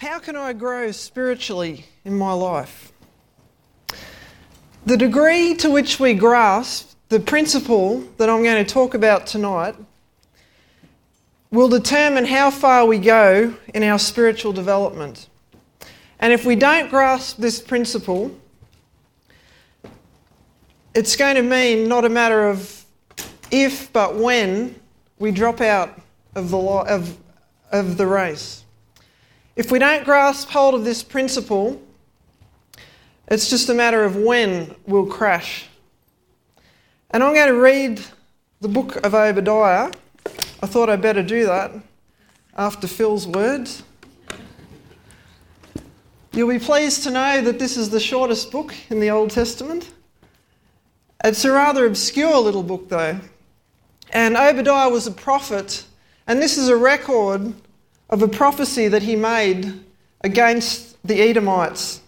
How can I grow spiritually in my life? The degree to which we grasp the principle that I'm going to talk about tonight will determine how far we go in our spiritual development. And if we don't grasp this principle, it's going to mean not a matter of if but when we drop out of the, of, of the race. If we don't grasp hold of this principle, it's just a matter of when we'll crash. And I'm going to read the book of Obadiah. I thought I'd better do that after Phil's words. You'll be pleased to know that this is the shortest book in the Old Testament. It's a rather obscure little book, though. And Obadiah was a prophet, and this is a record of a prophecy that he made against the Edomites.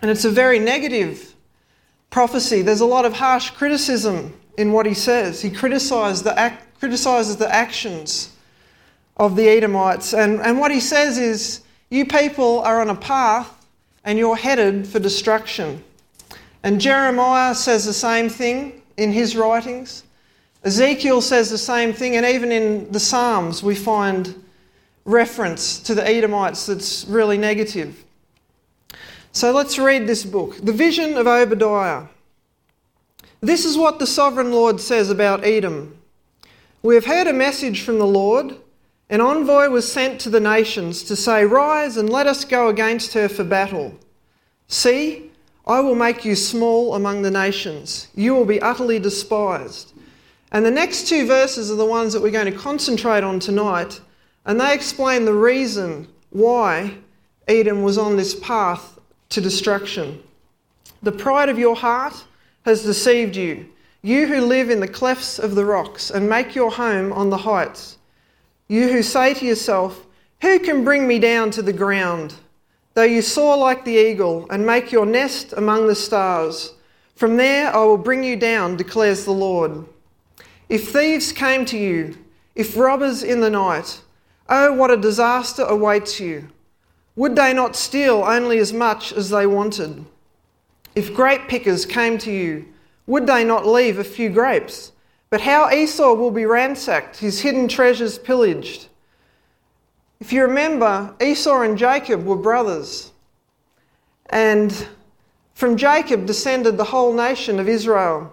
And it's a very negative prophecy. There's a lot of harsh criticism in what he says. He the, act, criticizes the actions of the Edomites. And, and what he says is, You people are on a path and you're headed for destruction. And Jeremiah says the same thing in his writings. Ezekiel says the same thing, and even in the Psalms, we find reference to the Edomites that's really negative. So let's read this book The Vision of Obadiah. This is what the sovereign Lord says about Edom. We have heard a message from the Lord. An envoy was sent to the nations to say, Rise and let us go against her for battle. See, I will make you small among the nations. You will be utterly despised. And the next two verses are the ones that we're going to concentrate on tonight. And they explain the reason why Edom was on this path to destruction. The pride of your heart has deceived you, you who live in the clefts of the rocks and make your home on the heights. You who say to yourself, Who can bring me down to the ground? Though you soar like the eagle and make your nest among the stars, from there I will bring you down, declares the Lord. If thieves came to you, if robbers in the night, Oh, what a disaster awaits you! Would they not steal only as much as they wanted? If grape pickers came to you, would they not leave a few grapes? But how Esau will be ransacked, his hidden treasures pillaged. If you remember, Esau and Jacob were brothers. And from Jacob descended the whole nation of Israel.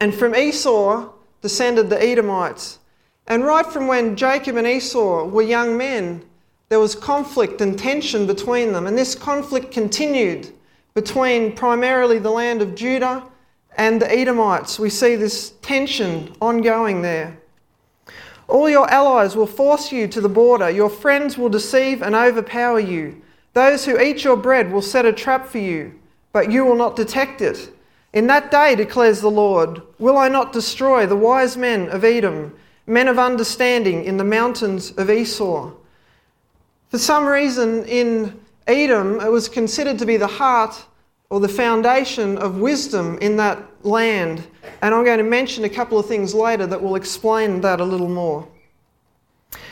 And from Esau descended the Edomites. And right from when Jacob and Esau were young men, there was conflict and tension between them. And this conflict continued between primarily the land of Judah and the Edomites. We see this tension ongoing there. All your allies will force you to the border. Your friends will deceive and overpower you. Those who eat your bread will set a trap for you, but you will not detect it. In that day, declares the Lord, will I not destroy the wise men of Edom men of understanding in the mountains of Esau. For some reason, in Edom, it was considered to be the heart or the foundation of wisdom in that land. And I'm going to mention a couple of things later that will explain that a little more.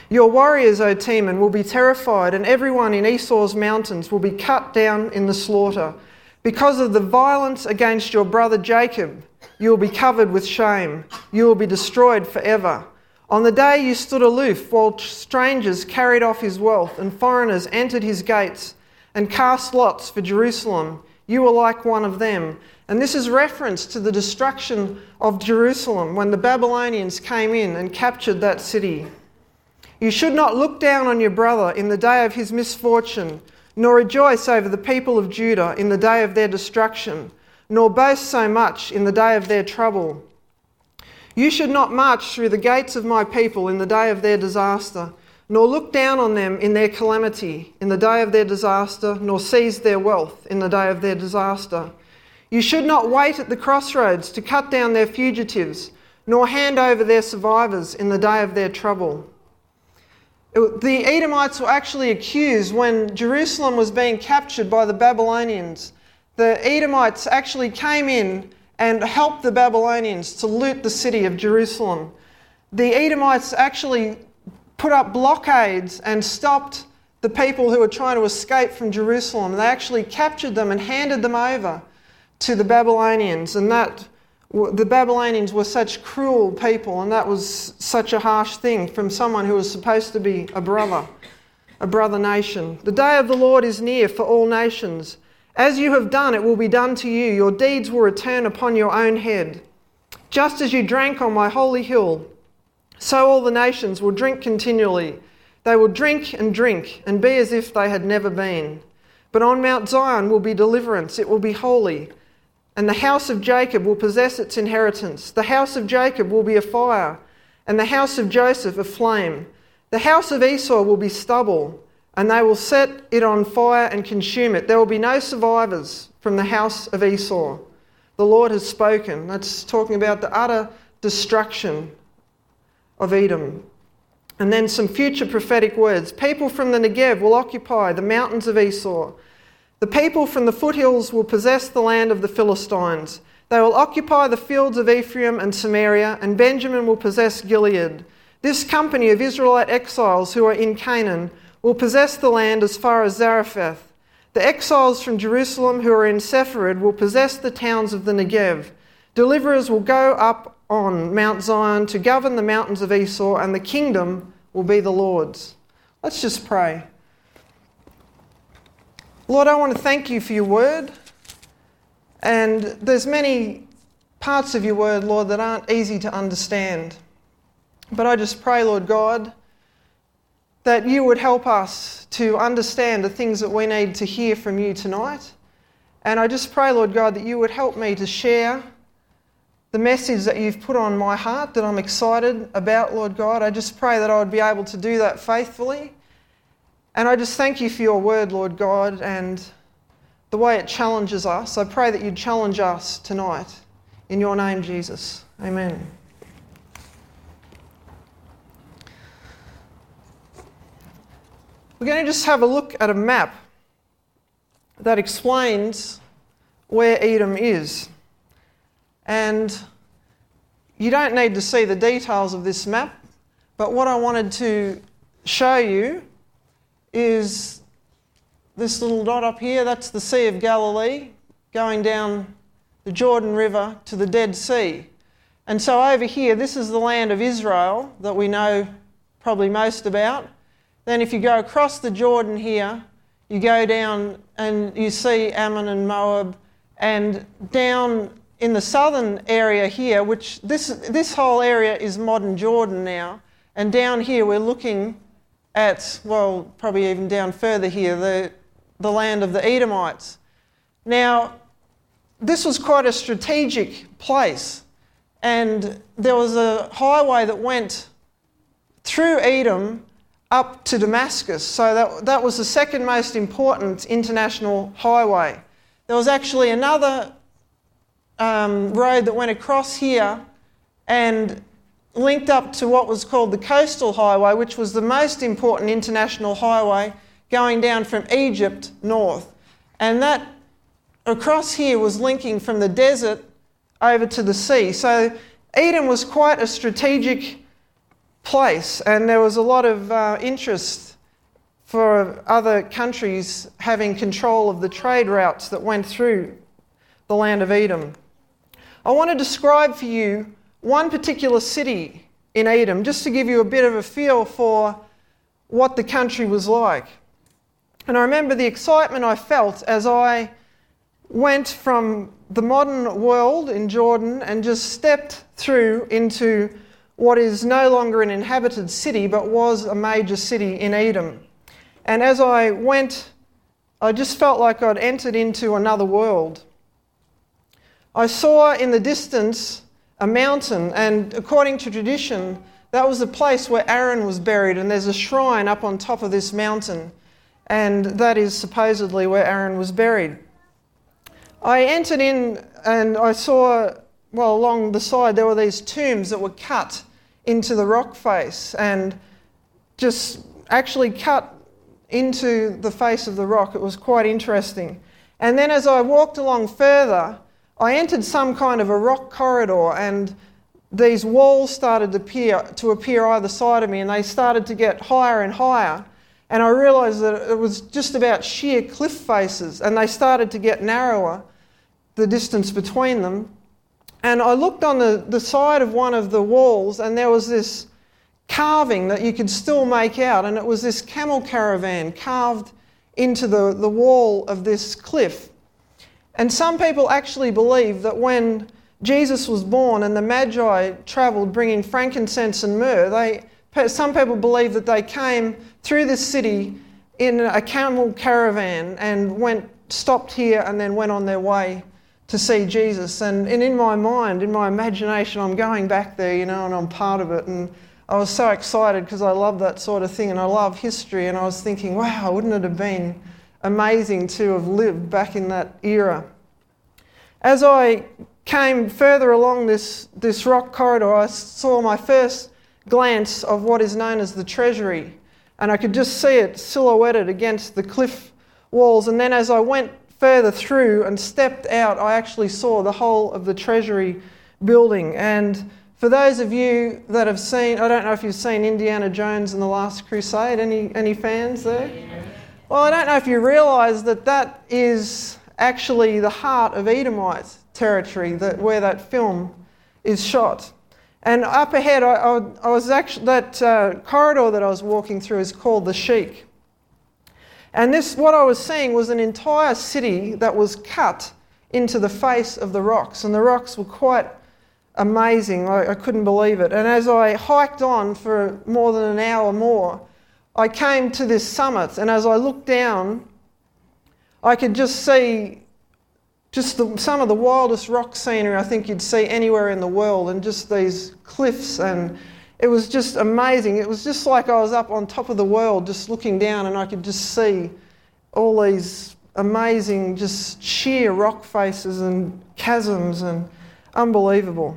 Your warriors, O Teman, will be terrified, and everyone in Esau's mountains will be cut down in the slaughter. Because of the violence against your brother Jacob, you will be covered with shame. You will be destroyed forever. On the day you stood aloof while strangers carried off his wealth and foreigners entered his gates and cast lots for Jerusalem, you were like one of them. And this is reference to the destruction of Jerusalem when the Babylonians came in and captured that city. You should not look down on your brother in the day of his misfortune, nor rejoice over the people of Judah in the day of their destruction, nor boast so much in the day of their trouble. You should not march through the gates of my people in the day of their disaster, nor look down on them in their calamity in the day of their disaster, nor seize their wealth in the day of their disaster. You should not wait at the crossroads to cut down their fugitives, nor hand over their survivors in the day of their trouble. Uh, the Edomites were actually accused when Jerusalem was being captured by the Babylonians. The Edomites actually came in and helped the Babylonians to loot the city of Jerusalem. The Edomites actually put up blockades and stopped the people who were trying to escape from Jerusalem. They actually captured them and handed them over to the Babylonians, and that the Babylonians were such cruel people, and that was such a harsh thing from someone who was supposed to be a brother, a brother nation. The day of the Lord is near for all nations. As you have done, it will be done to you. Your deeds will return upon your own head. Just as you drank on my holy hill, so all the nations will drink continually. They will drink and drink and be as if they had never been. But on Mount Zion will be deliverance, it will be holy. And the house of Jacob will possess its inheritance. The house of Jacob will be a fire, and the house of Joseph a flame. The house of Esau will be stubble, and they will set it on fire and consume it. There will be no survivors from the house of Esau. The Lord has spoken. That's talking about the utter destruction of Edom. And then some future prophetic words. People from the Negev will occupy the mountains of Esau. The people from the foothills will possess the land of the Philistines. They will occupy the fields of Ephraim and Samaria, and Benjamin will possess Gilead. This company of Israelite exiles who are in Canaan will possess the land as far as Zarephath. The exiles from Jerusalem who are in Sepharad will possess the towns of the Negev. Deliverers will go up on Mount Zion to govern the mountains of Esau, and the kingdom will be the Lord's. Let's just pray. Lord, I want to thank you for your word. And there's many parts of your word, Lord, that aren't easy to understand. But I just pray, Lord God, that you would help us to understand the things that we need to hear from you tonight. And I just pray, Lord God, that you would help me to share the message that you've put on my heart that I'm excited about, Lord God. I just pray that I would be able to do that faithfully. And I just thank you for your word, Lord God, and the way it challenges us. I pray that you'd challenge us tonight. In your name, Jesus. Amen. We're going to just have a look at a map that explains where Edom is. And you don't need to see the details of this map, but what I wanted to show you is this little dot up here. That's the Sea of Galilee going down the Jordan River to the Dead Sea. And so over here, this is the land of Israel that we know probably most about. Then, if you go across the Jordan here, you go down and you see Ammon and Moab, and down in the southern area here, which this, this whole area is modern Jordan now, and down here we're looking at, well, probably even down further here, the, the land of the Edomites. Now, this was quite a strategic place, and there was a highway that went through Edom up to Damascus. So that, that was the second most important international highway. There was actually another um, road that went across here and linked up to what was called the Coastal Highway, which was the most important international highway going down from Egypt north. And that across here was linking from the desert over to the sea. So Edom was quite a strategic place, and there was a lot of uh, interest for other countries having control of the trade routes that went through the land of Edom. I want to describe for you one particular city in Edom, just to give you a bit of a feel for what the country was like. And I remember the excitement I felt as I went from the modern world in Jordan and just stepped through into what is no longer an inhabited city but was a major city in Edom. And as I went, I just felt like I'd entered into another world. I saw in the distance a mountain, and according to tradition, that was the place where Aaron was buried, and there's a shrine up on top of this mountain, and that is supposedly where Aaron was buried. I entered in and I saw, well, along the side, there were these tombs that were cut into the rock face and just actually cut into the face of the rock. It was quite interesting. And then as I walked along further, I entered some kind of a rock corridor and these walls started to appear, to appear either side of me and they started to get higher and higher. and I realised that it was just about sheer cliff faces, and they started to get narrower, the distance between them. And I looked on the, the side of one of the walls, and there was this carving that you could still make out, and it was this camel caravan carved into the, the wall of this cliff. And some people actually believe that when Jesus was born and the Magi travelled bringing frankincense and myrrh, they some people believe that they came through this city in a camel caravan and went, stopped here, and then went on their way to see Jesus. And, and in my mind, in my imagination, I'm going back there, you know, and I'm part of it. And I was so excited because I love that sort of thing and I love history. And I was thinking, wow, wouldn't it have been amazing to have lived back in that era? As I came further along this, this rock corridor, I saw my first glance of what is known as the treasury, and I could just see it silhouetted against the cliff walls. And then as I went further through and stepped out, I actually saw the whole of the treasury building. And for those of you that have seen, I don't know if you've seen Indiana Jones and the Last Crusade, any, any fans there? Well, I don't know if you realise that that is actually the heart of Edomite territory, that, where that film is shot. And up ahead, I, I, I was actually, that uh, corridor that I was walking through is called the Siq. And this, what I was seeing was an entire city that was cut into the face of the rocks. And the rocks were quite amazing. I, I couldn't believe it. And as I hiked on for more than an hour more, I came to this summit. And as I looked down, I could just see just the, some of the wildest rock scenery I think you'd see anywhere in the world, and just these cliffs, and it was just amazing. It was just like I was up on top of the world, just looking down, and I could just see all these amazing, just sheer rock faces and chasms, and unbelievable.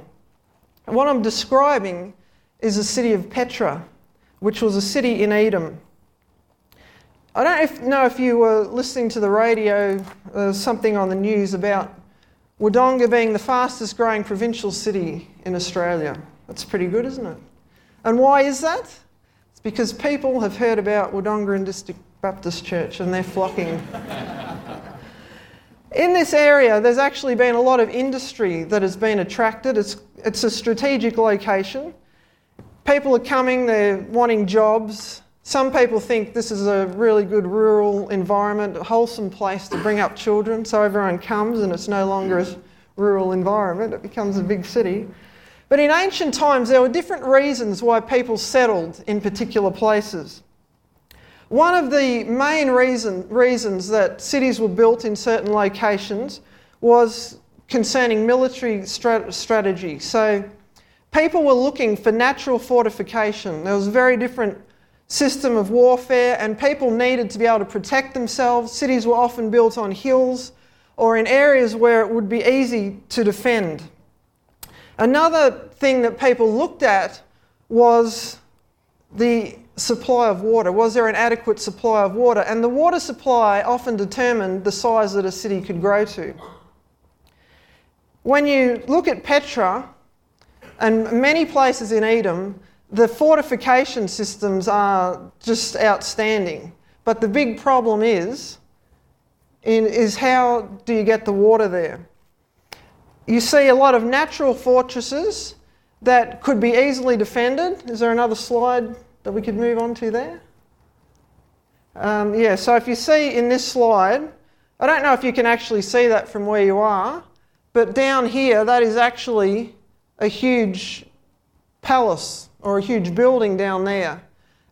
And what I'm describing is the city of Petra, which was a city in Edom. I don't know if you were listening to the radio, uh, something on the news about Wodonga being the fastest growing provincial city in Australia. That's pretty good, isn't it? And why is that? It's because people have heard about Wodonga District Baptist Church and they're flocking. in this area, there's actually been a lot of industry that has been attracted. It's, it's a strategic location. People are coming, they're wanting jobs, some people think this is a really good rural environment, a wholesome place to bring up children, so everyone comes and it's no longer a rural environment, it becomes a big city. But in ancient times, there were different reasons why people settled in particular places. One of the main reason, reasons that cities were built in certain locations was concerning military strategy. So people were looking for natural fortification. There was a very different system of warfare, and people needed to be able to protect themselves. Cities were often built on hills or in areas where it would be easy to defend. Another thing that people looked at was the supply of water. Was there an adequate supply of water? And the water supply often determined the size that a city could grow to. When you look at Petra and many places in Edom, the fortification systems are just outstanding. But the big problem is, in, is how do you get the water there? You see a lot of natural fortresses that could be easily defended. Is there another slide that we could move on to there? Um, yeah, so if you see in this slide, I don't know if you can actually see that from where you are, but down here, that is actually a huge palace or a huge building down there,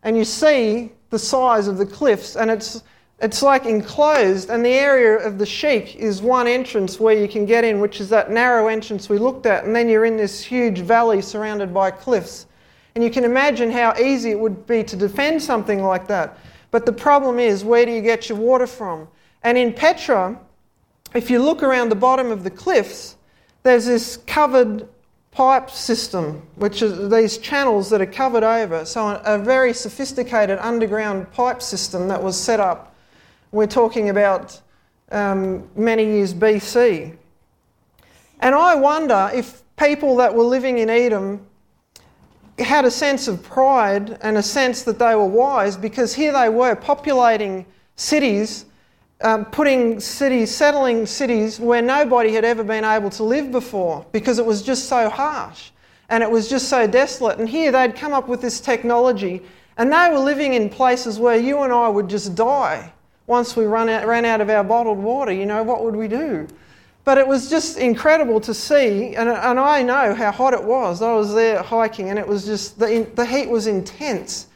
and you see the size of the cliffs, and it's it's like enclosed, and the area of the Siq is one entrance where you can get in, which is that narrow entrance we looked at, and then you're in this huge valley surrounded by cliffs. And you can imagine how easy it would be to defend something like that. But the problem is, where do you get your water from? And in Petra, if you look around the bottom of the cliffs, there's this covered pipe system, which is these channels that are covered over. So, a very sophisticated underground pipe system that was set up. We're talking about um, many years BC. And I wonder if people that were living in Edom had a sense of pride and a sense that they were wise because here they were populating cities, um, putting cities, settling cities where nobody had ever been able to live before because it was just so harsh and it was just so desolate. And here they'd come up with this technology and they were living in places where you and I would just die once we run out, ran out of our bottled water. You know, what would we do? But it was just incredible to see, and, and I know how hot it was. I was there hiking, and it was just the, the heat was intense.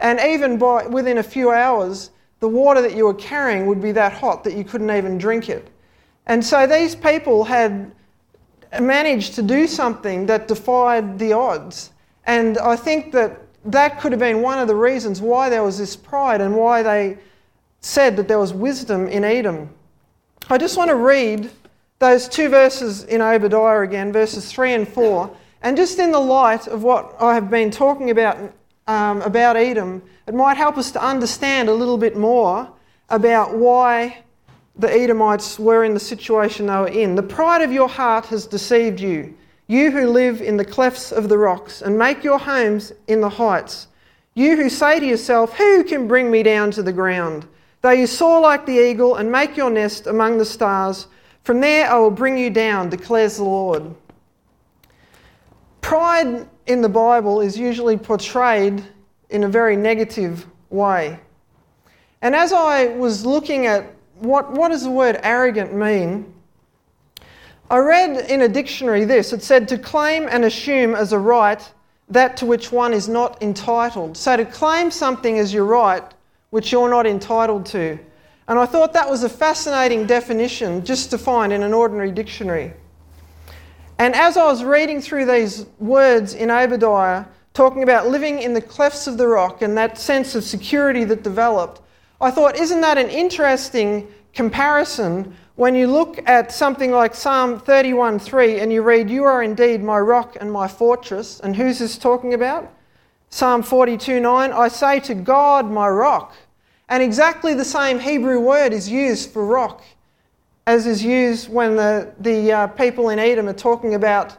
And even by within a few hours, the water that you were carrying would be that hot that you couldn't even drink it. And so these people had managed to do something that defied the odds. And I think that that could have been one of the reasons why there was this pride and why they said that there was wisdom in Edom. I just want to read those two verses in Obadiah again, verses 3 and 4, and just in the light of what I have been talking about um, about Edom, it might help us to understand a little bit more about why the Edomites were in the situation they were in. The pride of your heart has deceived you, you who live in the clefts of the rocks and make your homes in the heights. You who say to yourself, Who can bring me down to the ground? Though you soar like the eagle and make your nest among the stars, from there I will bring you down, declares the Lord. Pride in the Bible is usually portrayed in a very negative way. And as I was looking at what, what does the word arrogant mean, I read in a dictionary this it said to claim and assume as a right that to which one is not entitled. So to claim something as your right which you're not entitled to. And I thought that was a fascinating definition just to find in an ordinary dictionary. And as I was reading through these words in Obadiah, talking about living in the clefts of the rock and that sense of security that developed, I thought, isn't that an interesting comparison when you look at something like Psalm 31:3 and you read, You are indeed my rock and my fortress. And who's this talking about? Psalm 42:9, I say to God, my rock. And exactly the same Hebrew word is used for rock as is used when the, the uh, people in Edom are talking about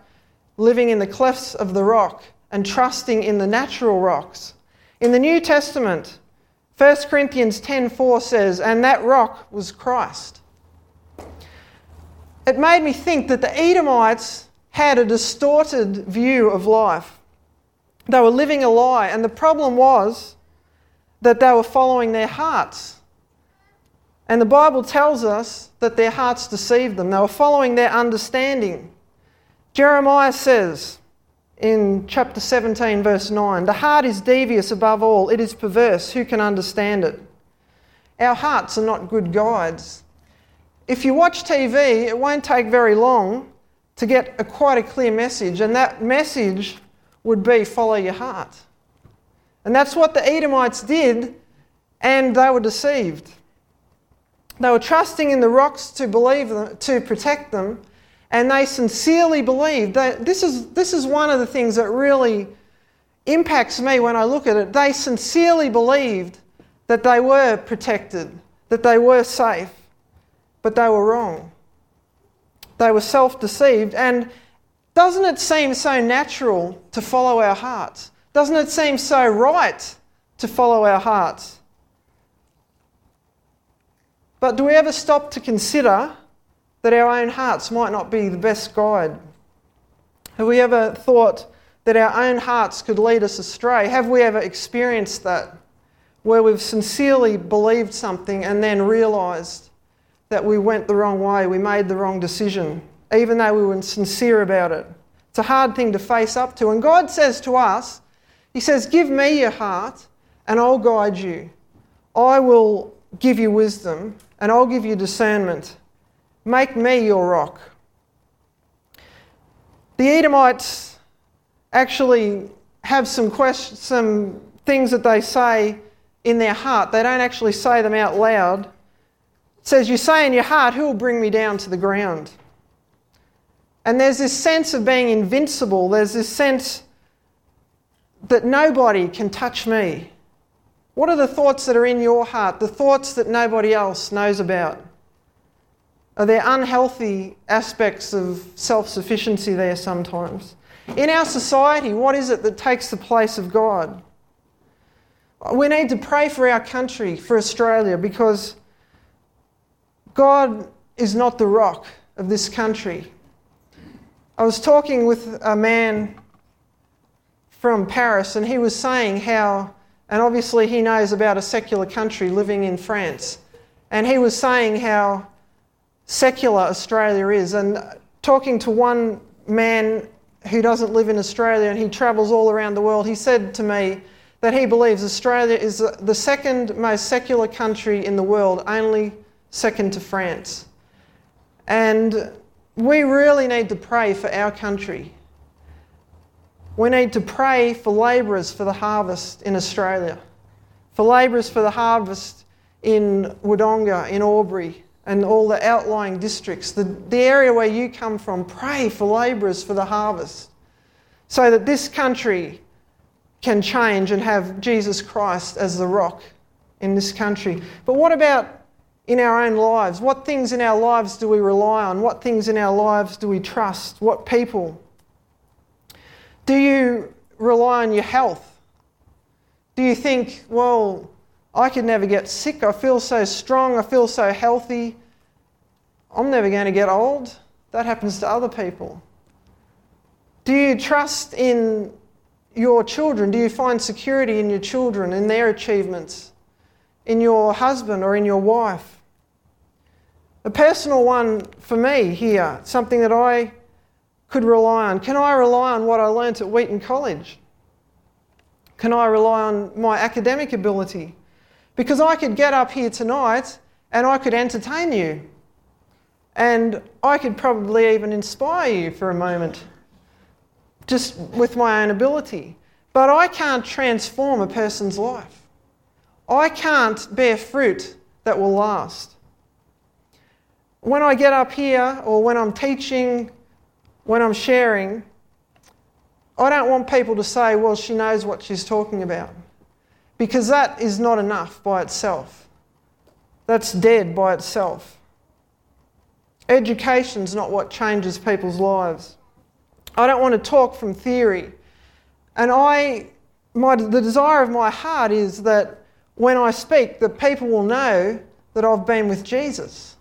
living in the clefts of the rock and trusting in the natural rocks. In the New Testament, 1 Corinthians 10:4 says, "And that rock was Christ." It made me think that the Edomites had a distorted view of life. They were living a lie, and the problem was that they were following their hearts. And the Bible tells us that their hearts deceived them. They were following their understanding. Jeremiah says in chapter 17, verse 9 The heart is devious above all, it is perverse. Who can understand it? Our hearts are not good guides. If you watch TV, it won't take very long to get a, quite a clear message, and that message would be follow your heart. And that's what the Edomites did, and they were deceived. They were trusting in the rocks to believe them, to protect them, and they sincerely believed. That, this, is, this is one of the things that really impacts me when I look at it. They sincerely believed that they were protected, that they were safe, but they were wrong. They were self deceived. And doesn't it seem so natural to follow our hearts? Doesn't it seem so right to follow our hearts? But do we ever stop to consider that our own hearts might not be the best guide? Have we ever thought that our own hearts could lead us astray? Have we ever experienced that? Where we've sincerely believed something and then realised that we went the wrong way, we made the wrong decision, even though we were sincere about it. It's a hard thing to face up to. And God says to us, he says, Give me your heart and I'll guide you. I will give you wisdom and I'll give you discernment. Make me your rock. The Edomites actually have some, questions, some things that they say in their heart. They don't actually say them out loud. It says, You say in your heart, Who will bring me down to the ground? And there's this sense of being invincible. There's this sense that nobody can touch me? What are the thoughts that are in your heart, the thoughts that nobody else knows about? Are there unhealthy aspects of self sufficiency there sometimes? In our society, what is it that takes the place of God? We need to pray for our country, for Australia, because God is not the rock of this country. I was talking with a man from Paris, and he was saying how, and obviously he knows about a secular country living in France, and he was saying how secular Australia is. And talking to one man who doesn't live in Australia and he travels all around the world, he said to me that he believes Australia is the second most secular country in the world, only second to France. And we really need to pray for our country. We need to pray for labourers for the harvest in Australia, for labourers for the harvest in Wodonga, in Albury, and all the outlying districts, the, the area where you come from. Pray for labourers for the harvest so that this country can change and have Jesus Christ as the rock in this country. But what about in our own lives? What things in our lives do we rely on? What things in our lives do we trust? What people? Do you rely on your health? Do you think, well, I could never get sick. I feel so strong. I feel so healthy. I'm never going to get old. That happens to other people. Do you trust in your children? Do you find security in your children, in their achievements, in your husband or in your wife? A personal one for me here, something that I could rely on. Can I rely on what I learnt at Wheaton College? Can I rely on my academic ability? Because I could get up here tonight and I could entertain you. And I could probably even inspire you for a moment, just with my own ability. But I can't transform a person's life. I can't bear fruit that will last when I get up here or when I'm teaching, when I'm sharing, I don't want people to say, well, she knows what she's talking about. Because that is not enough by itself. That's dead by itself. Education's not what changes people's lives. I don't want to talk from theory. And I, my, the desire of my heart is that when I speak, that people will know that I've been with Jesus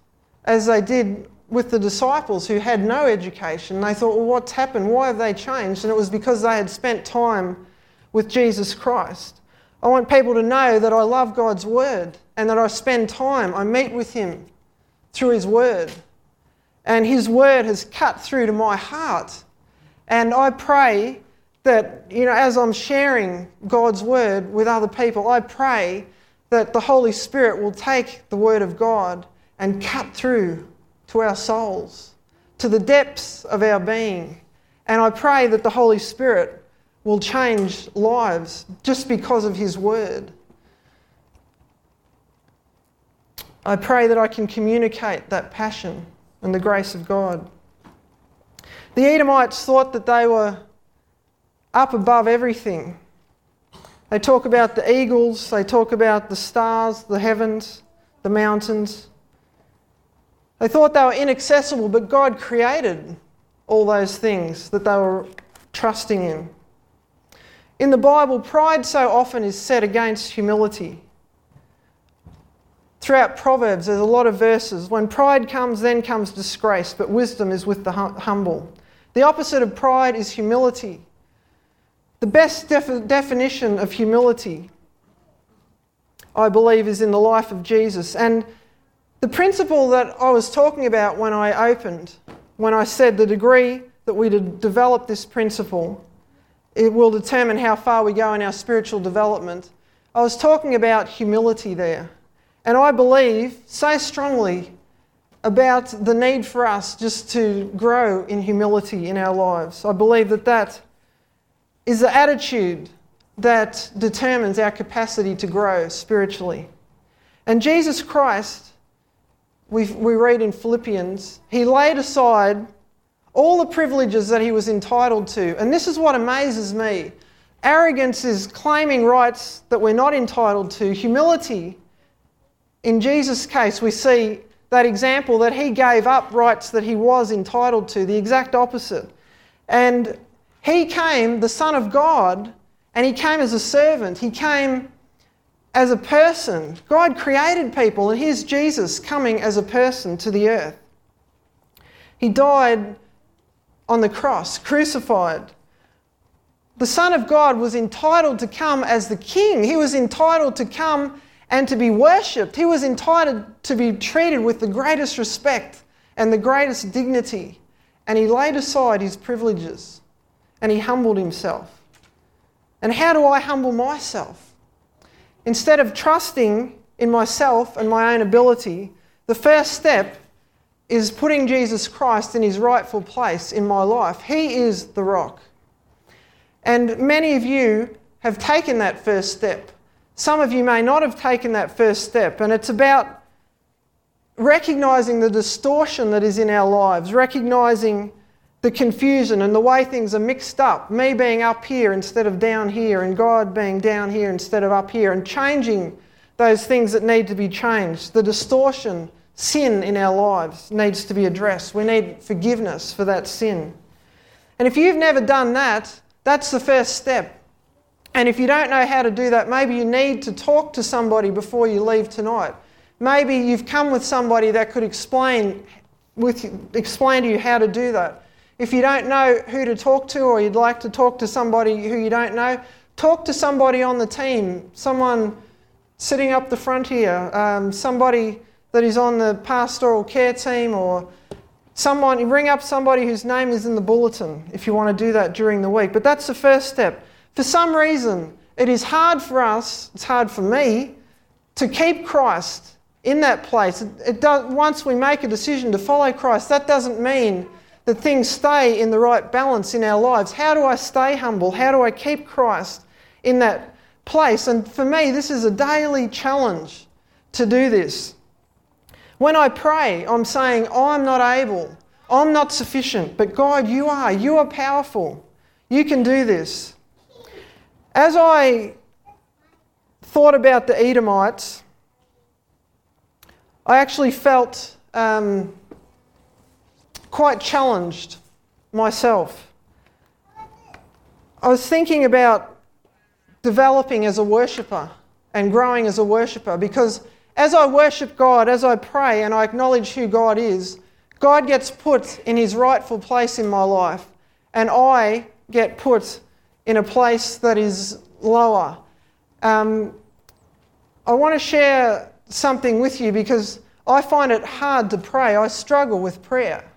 as they did with the disciples who had no education. They thought, well, what's happened? Why have they changed? And it was because they had spent time with Jesus Christ. I want people to know that I love God's word and that I spend time, I meet with Him through His word. And His word has cut through to my heart. And I pray that, you know, as I'm sharing God's word with other people, I pray that the Holy Spirit will take the word of God and cut through to our souls, to the depths of our being. And I pray that the Holy Spirit will change lives just because of His word. I pray that I can communicate that passion and the grace of God. The Edomites thought that they were up above everything. They talk about the eagles, they talk about the stars, the heavens, the mountains. They thought they were inaccessible, but God created all those things that they were trusting in. In the Bible, pride so often is set against humility. Throughout Proverbs, there's a lot of verses. When pride comes, then comes disgrace, but wisdom is with the humble. The opposite of pride is humility. The best def- definition of humility, I believe, is in the life of Jesus. And the principle that I was talking about when I opened, when I said the degree that we develop this principle, it will determine how far we go in our spiritual development. I was talking about humility there. And I believe so strongly about the need for us just to grow in humility in our lives. I believe that that is the attitude that determines our capacity to grow spiritually. And Jesus Christ we, we read in Philippians, he laid aside all the privileges that he was entitled to. And this is what amazes me. Arrogance is claiming rights that we're not entitled to. Humility, in Jesus' case, we see that example that he gave up rights that he was entitled to, the exact opposite. And He came, the Son of God, and He came as a servant. He came as a person. God created people, and here's Jesus coming as a person to the earth. He died on the cross, crucified. The Son of God was entitled to come as the King. He was entitled to come and to be worshipped. He was entitled to be treated with the greatest respect and the greatest dignity. And he laid aside his privileges and he humbled himself. And how do I humble myself? Instead of trusting in myself and my own ability, the first step is putting Jesus Christ in his rightful place in my life. He is the rock. And many of you have taken that first step. Some of you may not have taken that first step, and it's about recognizing the distortion that is in our lives, recognizing the confusion and the way things are mixed up, me being up here instead of down here, and God being down here instead of up here, and changing those things that need to be changed. The distortion, sin in our lives needs to be addressed. We need forgiveness for that sin. And if you've never done that, that's the first step. And if you don't know how to do that, maybe you need to talk to somebody before you leave tonight. Maybe you've come with somebody that could explain, with, explain to you how to do that. If you don't know who to talk to or you'd like to talk to somebody who you don't know, talk to somebody on the team, someone sitting up the front here, um, somebody that is on the pastoral care team or someone, you ring up somebody whose name is in the bulletin if you want to do that during the week. But that's the first step. For some reason, it is hard for us, it's hard for me, to keep Christ in that place. It, does, once we make a decision to follow Christ, that doesn't mean that things stay in the right balance in our lives. How do I stay humble? How do I keep Christ in that place? And for me, this is a daily challenge to do this. When I pray, I'm saying, I'm not able, I'm not sufficient, but God, you are. You are powerful. You can do this. As I thought about the Edomites, I actually felt um, quite challenged myself. I was thinking about developing as a worshipper and growing as a worshipper because as I worship God, as I pray and I acknowledge who God is, God gets put in his rightful place in my life, and I get put in a place that is lower. Um, I want to share something with you because I find it hard to pray. I struggle with prayer.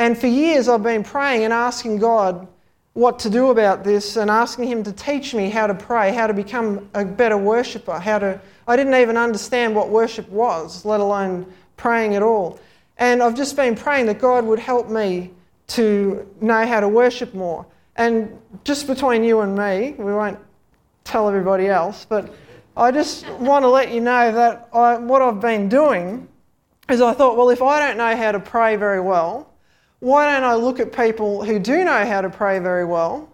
And for years, I've been praying and asking God what to do about this and asking Him to teach me how to pray, how to become a better worshiper, how to. I didn't even understand what worship was, let alone praying at all. And I've just been praying that God would help me to know how to worship more. And just between you and me, we won't tell everybody else, but I just want to let you know that I, what I've been doing is I thought, well, if I don't know how to pray very well, why don't I look at people who do know how to pray very well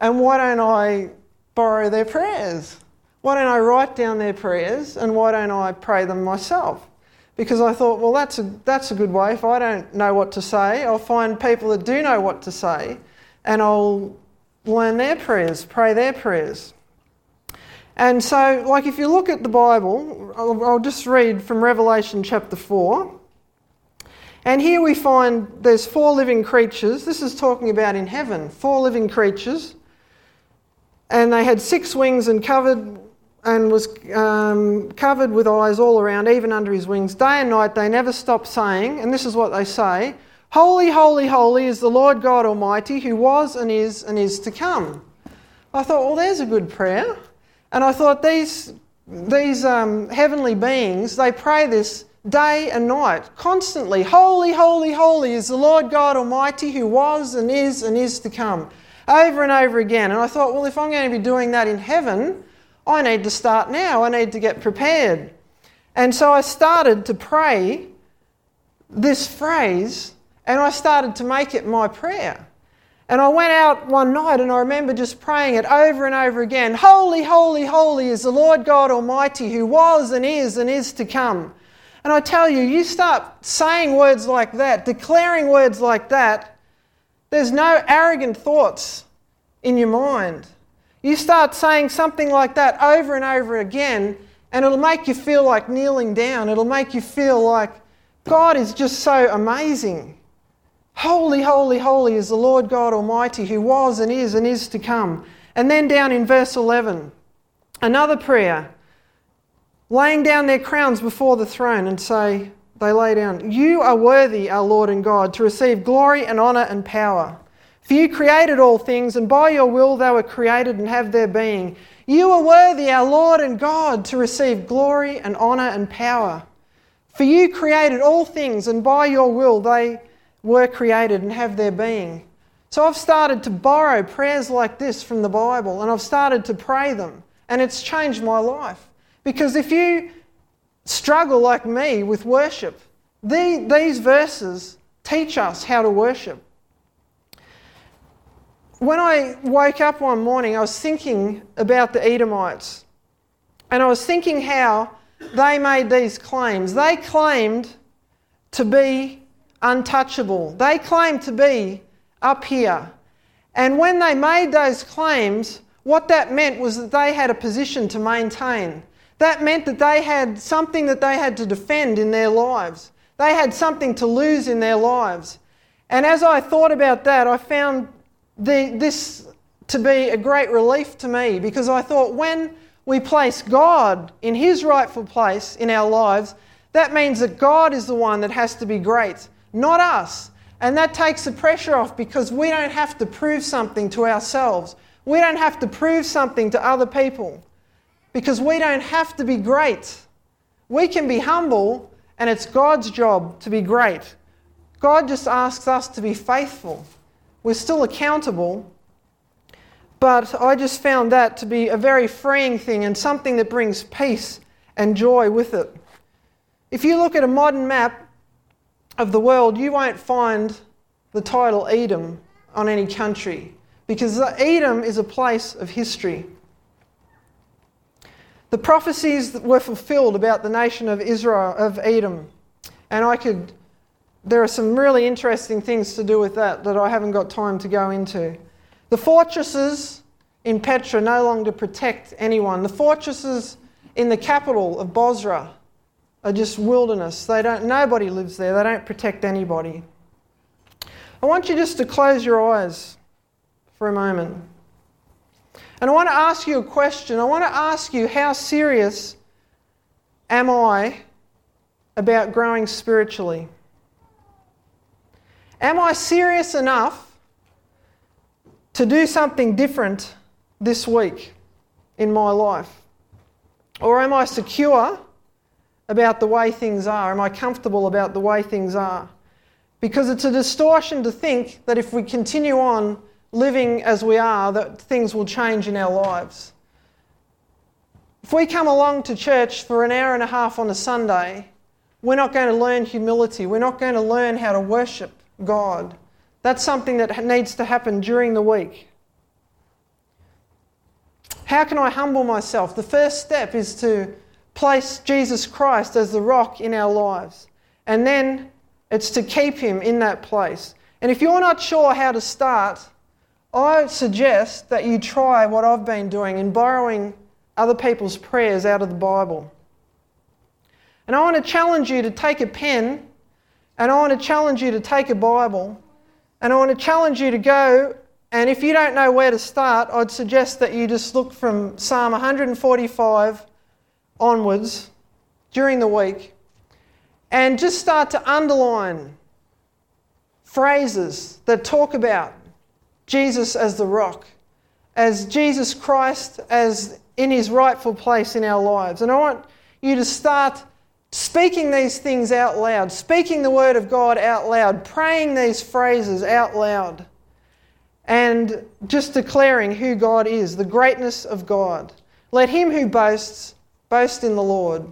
and why don't I borrow their prayers? Why don't I write down their prayers and why don't I pray them myself? Because I thought, well, that's a, that's a good way. If I don't know what to say, I'll find people that do know what to say and I'll learn their prayers, pray their prayers. And so, like, if you look at the Bible, I'll, I'll just read from Revelation chapter 4. And here we find there's four living creatures. This is talking about in heaven, four living creatures. And they had six wings and covered and was um, covered with eyes all around, even under his wings. Day and night they never stop saying, and this is what they say Holy, holy, holy is the Lord God Almighty, who was and is and is to come. I thought, well, there's a good prayer. And I thought these, these um, heavenly beings, they pray this day and night, constantly. Holy, holy, holy is the Lord God Almighty who was and is and is to come. Over and over again. And I thought, well, if I'm going to be doing that in heaven, I need to start now. I need to get prepared. And so I started to pray this phrase and I started to make it my prayer. And I went out one night and I remember just praying it over and over again Holy, holy, holy is the Lord God Almighty who was and is and is to come. And I tell you, you start saying words like that, declaring words like that, there's no arrogant thoughts in your mind. You start saying something like that over and over again, and it'll make you feel like kneeling down. It'll make you feel like God is just so amazing. Holy, holy, holy is the Lord God Almighty who was and is and is to come. And then down in verse 11, another prayer, laying down their crowns before the throne and say, they lay down, You are worthy, our Lord and God, to receive glory and honour and power. For you created all things, and by your will they were created and have their being. You are worthy, our Lord and God, to receive glory and honour and power. For you created all things, and by your will they were created and have their being. So I've started to borrow prayers like this from the Bible, and I've started to pray them, and it's changed my life. Because if you struggle like me with worship, these verses teach us how to worship when I woke up one morning, I was thinking about the Edomites. And I was thinking how they made these claims. They claimed to be untouchable, they claimed to be up here. And when they made those claims, what that meant was that they had a position to maintain. That meant that they had something that they had to defend in their lives. They had something to lose in their lives. And as I thought about that, I found the, this to be a great relief to me because I thought when we place God in His rightful place in our lives, that means that God is the one that has to be great, not us. And that takes the pressure off because we don't have to prove something to ourselves. We don't have to prove something to other people because we don't have to be great. We can be humble, and it's God's job to be great. God just asks us to be faithful. We're still accountable, but I just found that to be a very freeing thing and something that brings peace and joy with it. If you look at a modern map of the world, you won't find the title Edom on any country because Edom is a place of history. The prophecies that were fulfilled about the nation of Israel, of Edom, and I could there are some really interesting things to do with that that I haven't got time to go into. The fortresses in Petra no longer protect anyone. The fortresses in the capital of Bozrah are just wilderness. They don't, nobody lives there. They don't protect anybody. I want you just to close your eyes for a moment. And I want to ask you a question. I want to ask you how serious am I about growing spiritually? Am I serious enough to do something different this week in my life? Or am I secure about the way things are? Am I comfortable about the way things are? Because it's a distortion to think that if we continue on living as we are, that things will change in our lives. If we come along to church for an hour and a half on a Sunday, we're not going to learn humility. We're not going to learn how to worship. God. That's something that needs to happen during the week. How can I humble myself? The first step is to place Jesus Christ as the rock in our lives. And then it's to keep him in that place. And if you're not sure how to start, I suggest that you try what I've been doing in borrowing other people's prayers out of the Bible. And I want to challenge you to take a pen and I want to challenge you to take a Bible and I want to challenge you to go. And if you don't know where to start, I'd suggest that you just look from Psalm 145 onwards during the week and just start to underline phrases that talk about Jesus as the rock, as Jesus Christ as in his rightful place in our lives. And I want you to start speaking these things out loud, speaking the word of God out loud, praying these phrases out loud, and just declaring who God is, the greatness of God. Let him who boasts boast in the Lord.